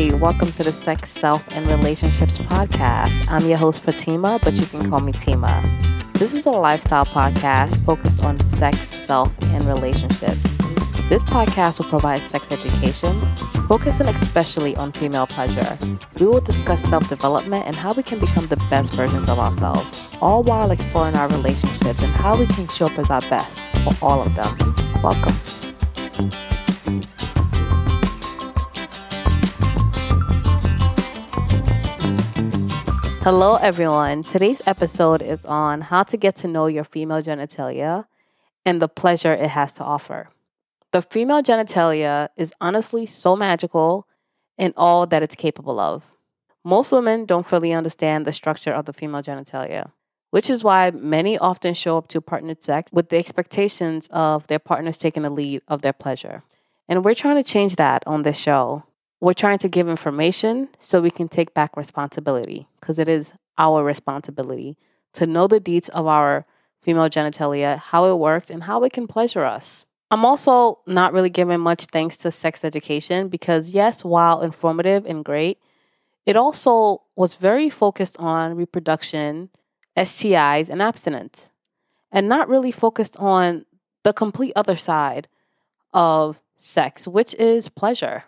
Hey, welcome to the Sex, Self, and Relationships podcast. I'm your host, Fatima, but you can call me Tima. This is a lifestyle podcast focused on sex, self, and relationships. This podcast will provide sex education, focusing especially on female pleasure. We will discuss self development and how we can become the best versions of ourselves, all while exploring our relationships and how we can show up as our best for all of them. Welcome. Hello, everyone. Today's episode is on how to get to know your female genitalia and the pleasure it has to offer. The female genitalia is honestly so magical in all that it's capable of. Most women don't fully understand the structure of the female genitalia, which is why many often show up to partnered sex with the expectations of their partners taking the lead of their pleasure. And we're trying to change that on this show we're trying to give information so we can take back responsibility because it is our responsibility to know the deeds of our female genitalia, how it works, and how it can pleasure us. I'm also not really giving much thanks to sex education because, yes, while informative and great, it also was very focused on reproduction, STIs, and abstinence, and not really focused on the complete other side of sex, which is pleasure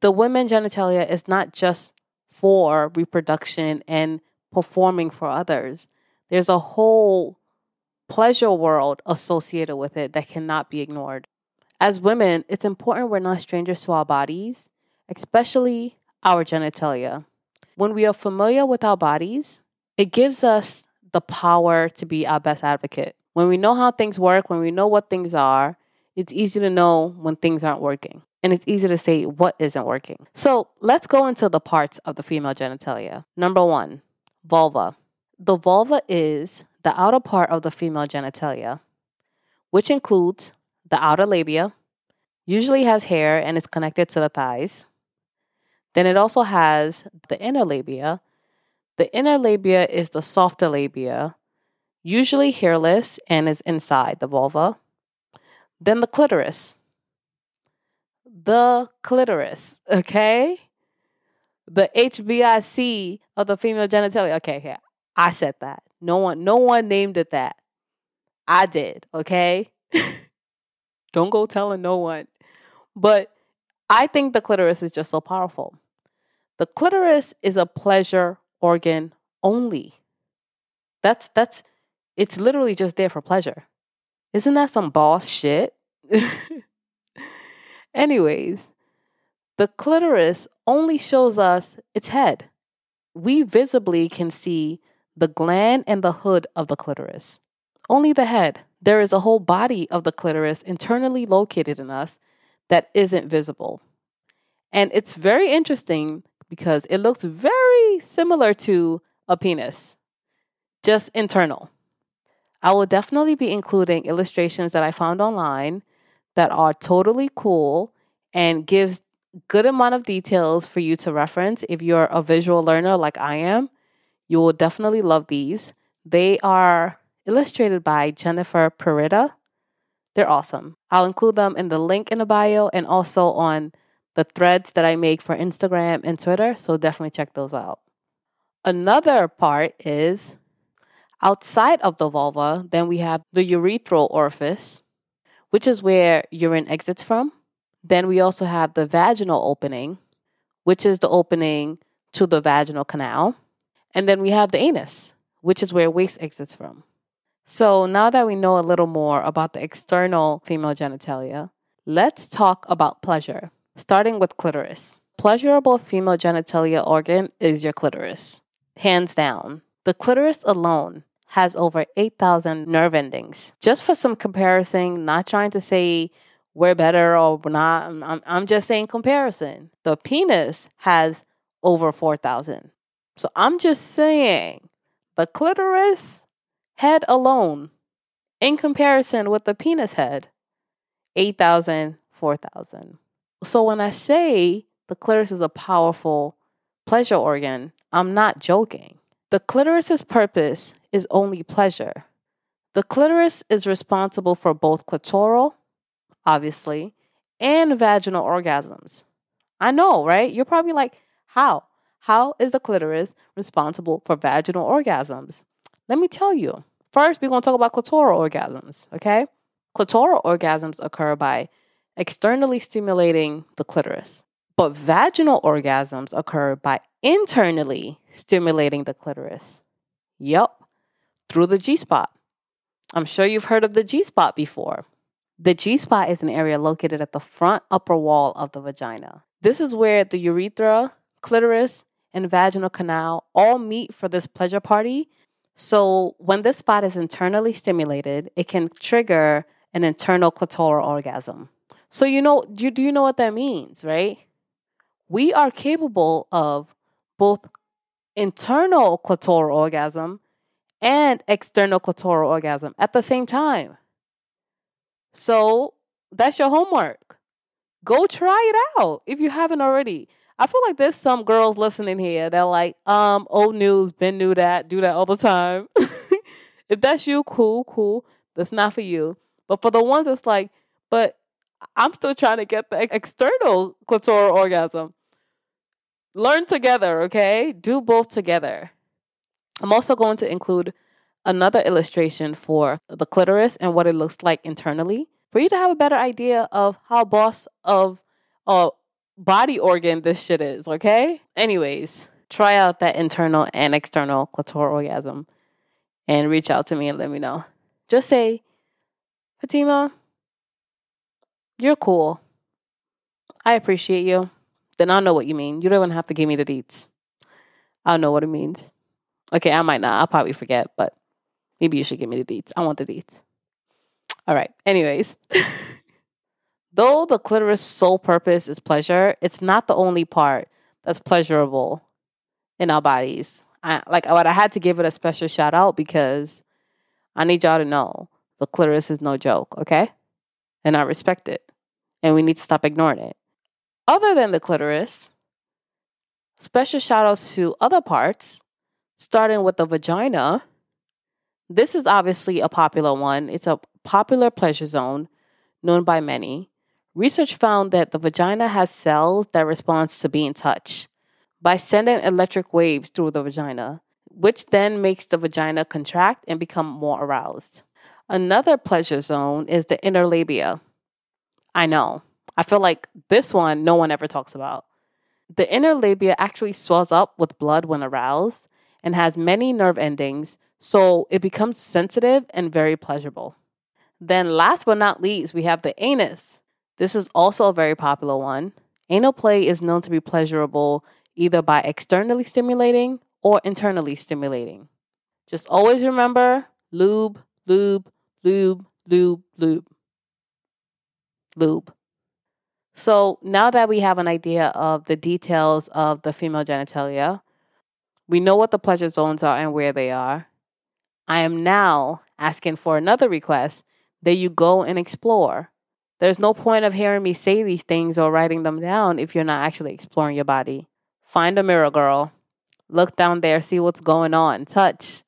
the women genitalia is not just for reproduction and performing for others. There's a whole pleasure world associated with it that cannot be ignored. As women, it's important we're not strangers to our bodies, especially our genitalia. When we are familiar with our bodies, it gives us the power to be our best advocate. When we know how things work, when we know what things are, it's easy to know when things aren't working and it's easy to say what isn't working. So let's go into the parts of the female genitalia. Number one, vulva. The vulva is the outer part of the female genitalia, which includes the outer labia, usually has hair and is connected to the thighs. Then it also has the inner labia. The inner labia is the softer labia, usually hairless and is inside the vulva. Then the clitoris the clitoris, okay? The HBIC of the female genitalia. Okay, yeah. I said that. No one no one named it that. I did, okay? Don't go telling no one. But I think the clitoris is just so powerful. The clitoris is a pleasure organ only. That's that's it's literally just there for pleasure. Isn't that some boss shit? Anyways, the clitoris only shows us its head. We visibly can see the gland and the hood of the clitoris. Only the head. There is a whole body of the clitoris internally located in us that isn't visible. And it's very interesting because it looks very similar to a penis, just internal. I will definitely be including illustrations that I found online that are totally cool and gives good amount of details for you to reference if you're a visual learner like I am. You will definitely love these. They are illustrated by Jennifer Perita. They're awesome. I'll include them in the link in the bio and also on the threads that I make for Instagram and Twitter, so definitely check those out. Another part is outside of the vulva, then we have the urethral orifice, which is where urine exits from. Then we also have the vaginal opening, which is the opening to the vaginal canal. And then we have the anus, which is where waste exits from. So now that we know a little more about the external female genitalia, let's talk about pleasure, starting with clitoris. Pleasurable female genitalia organ is your clitoris. Hands down. The clitoris alone has over 8,000 nerve endings. Just for some comparison, not trying to say we're better or we're not, I'm, I'm just saying comparison. The penis has over 4,000. So I'm just saying the clitoris head alone, in comparison with the penis head, 8,000, 4,000. So when I say the clitoris is a powerful pleasure organ, I'm not joking. The clitoris's purpose is only pleasure. The clitoris is responsible for both clitoral, obviously, and vaginal orgasms. I know, right? You're probably like, How? How is the clitoris responsible for vaginal orgasms? Let me tell you. First, we're going to talk about clitoral orgasms, okay? Clitoral orgasms occur by externally stimulating the clitoris, but vaginal orgasms occur by internally stimulating the clitoris. Yup, through the G spot. I'm sure you've heard of the G spot before. The G spot is an area located at the front upper wall of the vagina. This is where the urethra, clitoris, and vaginal canal all meet for this pleasure party. So, when this spot is internally stimulated, it can trigger an internal clitoral orgasm. So, you know, do, do you know what that means, right? We are capable of both internal clitoral orgasm and external clitoral orgasm at the same time. So that's your homework. Go try it out if you haven't already. I feel like there's some girls listening here that like, um, old news, been knew that, do that all the time. if that's you, cool, cool. That's not for you. But for the ones that's like, but I'm still trying to get the external clitoral orgasm. Learn together, okay? Do both together. I'm also going to include another illustration for the clitoris and what it looks like internally for you to have a better idea of how boss of a body organ this shit is, okay? Anyways, try out that internal and external clitoral orgasm and reach out to me and let me know. Just say, Fatima, you're cool. I appreciate you. Then I'll know what you mean. You don't even have to give me the deets. I'll know what it means. Okay, I might not. I'll probably forget, but maybe you should give me the deets. I want the deets. All right. Anyways, though the clitoris' sole purpose is pleasure, it's not the only part that's pleasurable in our bodies. I like but I had to give it a special shout out because I need y'all to know the clitoris is no joke, okay? And I respect it. And we need to stop ignoring it. Other than the clitoris, special shout outs to other parts starting with the vagina. This is obviously a popular one. It's a popular pleasure zone known by many. Research found that the vagina has cells that respond to being touched by sending electric waves through the vagina, which then makes the vagina contract and become more aroused. Another pleasure zone is the inner labia. I know. I feel like this one no one ever talks about. The inner labia actually swells up with blood when aroused and has many nerve endings, so it becomes sensitive and very pleasurable. Then, last but not least, we have the anus. This is also a very popular one. Anal play is known to be pleasurable either by externally stimulating or internally stimulating. Just always remember lube, lube, lube, lube, lube. Lube. So now that we have an idea of the details of the female genitalia, we know what the pleasure zones are and where they are. I am now asking for another request that you go and explore. There's no point of hearing me say these things or writing them down if you're not actually exploring your body. Find a mirror, girl. Look down there, see what's going on, touch,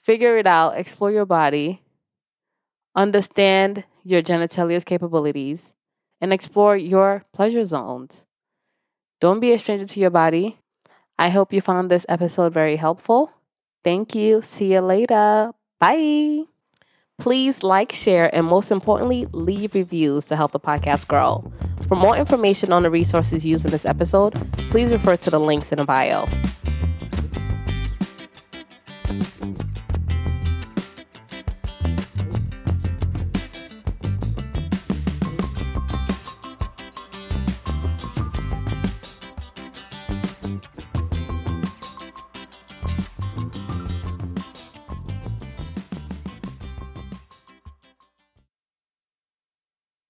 figure it out, explore your body, understand your genitalia's capabilities, and explore your pleasure zones. Don't be a stranger to your body. I hope you found this episode very helpful. Thank you. See you later. Bye. Please like, share, and most importantly, leave reviews to help the podcast grow. For more information on the resources used in this episode, please refer to the links in the bio.